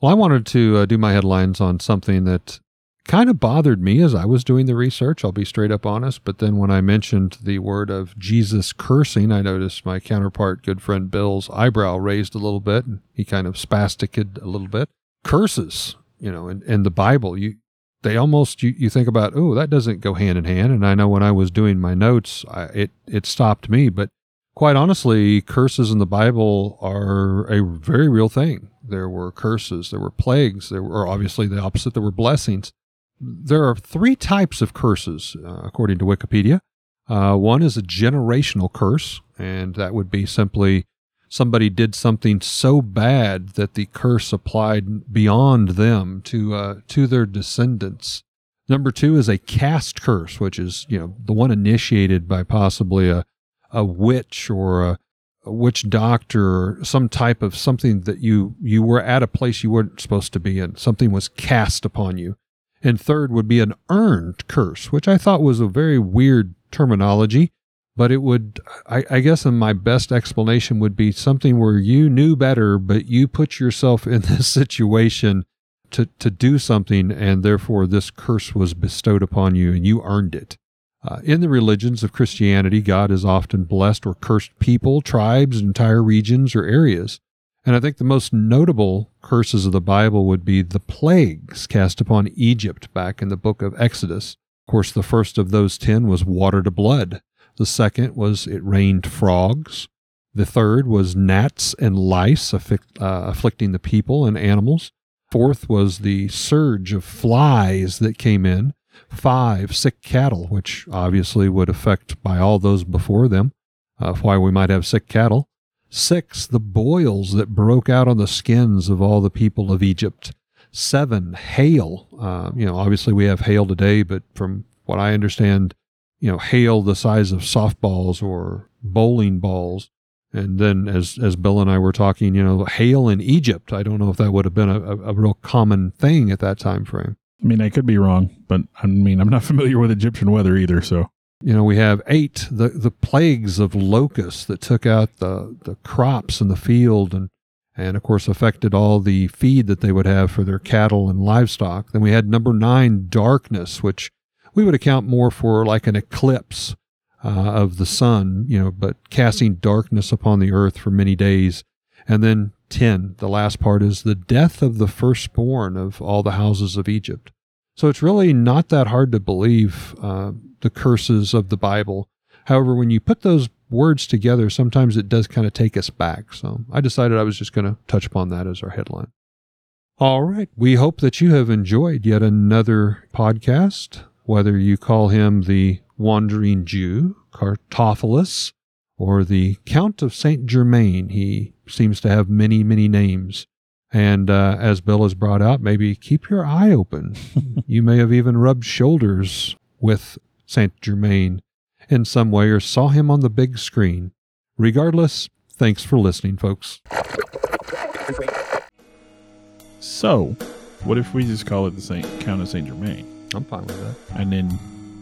Well, I wanted to uh, do my headlines on something that kind of bothered me as I was doing the research. I'll be straight up honest. But then when I mentioned the word of Jesus cursing, I noticed my counterpart, good friend Bill's eyebrow raised a little bit and he kind of spasticed a little bit. Curses, you know, in, in the Bible, you, they almost, you, you think about, oh, that doesn't go hand in hand. And I know when I was doing my notes, I, it, it stopped me. But quite honestly, curses in the Bible are a very real thing. There were curses, there were plagues, there were obviously the opposite, there were blessings there are three types of curses, uh, according to Wikipedia. Uh, one is a generational curse, and that would be simply somebody did something so bad that the curse applied beyond them to uh, to their descendants. Number two is a cast curse, which is you know the one initiated by possibly a a witch or a, a witch doctor or some type of something that you you were at a place you weren't supposed to be in. Something was cast upon you and third would be an earned curse, which I thought was a very weird terminology. But it would, I, I guess, in my best explanation would be something where you knew better, but you put yourself in <laughs> this situation to, to do something, and therefore this curse was bestowed upon you and you earned it. Uh, in the religions of Christianity, God has often blessed or cursed people, tribes, entire regions, or areas. And I think the most notable curses of the Bible would be the plagues cast upon Egypt back in the book of Exodus. Of course, the first of those ten was water to blood. The second was it rained frogs. The third was gnats and lice afflict, uh, afflicting the people and animals. Fourth was the surge of flies that came in. Five, sick cattle, which obviously would affect by all those before them, uh, why we might have sick cattle. Six, the boils that broke out on the skins of all the people of Egypt. Seven, hail. Uh, you know, obviously we have hail today, but from what I understand, you know, hail the size of softballs or bowling balls. And then, as as Bill and I were talking, you know, hail in Egypt. I don't know if that would have been a, a, a real common thing at that time frame. I mean, I could be wrong, but I mean, I'm not <laughs> familiar with Egyptian weather either, so you know, we have eight, the, the plagues of locusts that took out the, the crops in the field and, and of course affected all the feed that they would have for their cattle and livestock. Then we had number nine, darkness, which we would account more for like an eclipse uh, of the sun, you know, but casting darkness upon the earth for many days. And then 10, the last part is the death of the firstborn of all the houses of Egypt. So it's really not that hard to believe uh, the curses of the Bible. However, when you put those words together, sometimes it does kind of take us back. So I decided I was just going to touch upon that as our headline. All right. We hope that you have enjoyed yet another podcast, whether you call him the Wandering Jew, Cartaphilus, or the Count of Saint Germain. He seems to have many, many names. And uh, as Bill has brought out, maybe keep your eye open. <laughs> you may have even rubbed shoulders with Saint Germain in some way or saw him on the big screen. Regardless, thanks for listening, folks. So, What if we just call it the Saint Count of Saint Germain, I'm fine with that. and then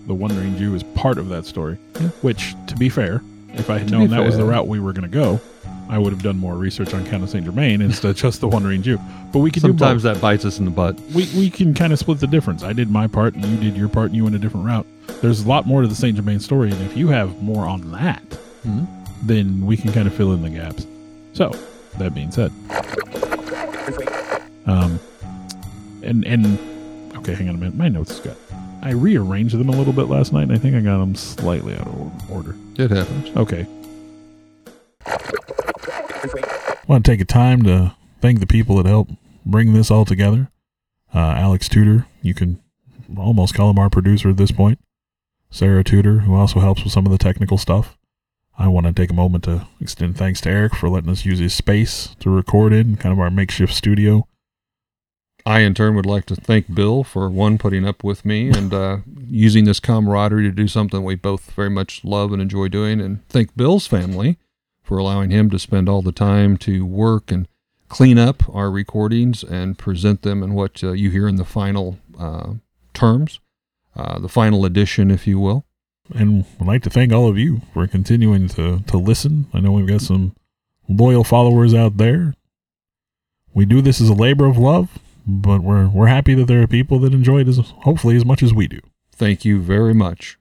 the Wandering Jew is part of that story? Yeah. Which, to be fair, if I had To known be that was the route we were going to go, I would have done more research on Count of Saint Germain instead of just the Wandering Jew. But we do both. Sometimes that bites us in the butt. we, we can kind of split the difference. I did my part, and you did your part, and you went a different route. There's a lot more to the Saint Germain story, and if you have more on that, Mhm. then we can kind of fill in the gaps. So, that being said, um, and and okay, hang on a minute. My notes got. I rearranged them a little bit last night, and I think I got them slightly out of order. It happens. Okay. Want to take a time to thank the people that helped bring this all together. Uh, Alex Tudor, you can almost call him our producer at this point. Sarah Tudor, who also helps with some of the technical stuff. I want to take a moment to extend thanks to Eric for letting us use his space to record in, kind of our makeshift studio. I, in turn, would like to thank Bill for one putting up with me and uh, using this camaraderie to do something we both very much love and enjoy doing, and thank Bill's family for allowing him to spend all the time to work and clean up our recordings and present them in what uh, you hear in the final uh, terms, uh, the final edition, if you will. And I'd like to thank all of you for continuing to, to listen. I know we've got some loyal followers out there. We do this as a labor of love, but we're we're happy that there are people that enjoy it as hopefully as much as we do. Thank you very much.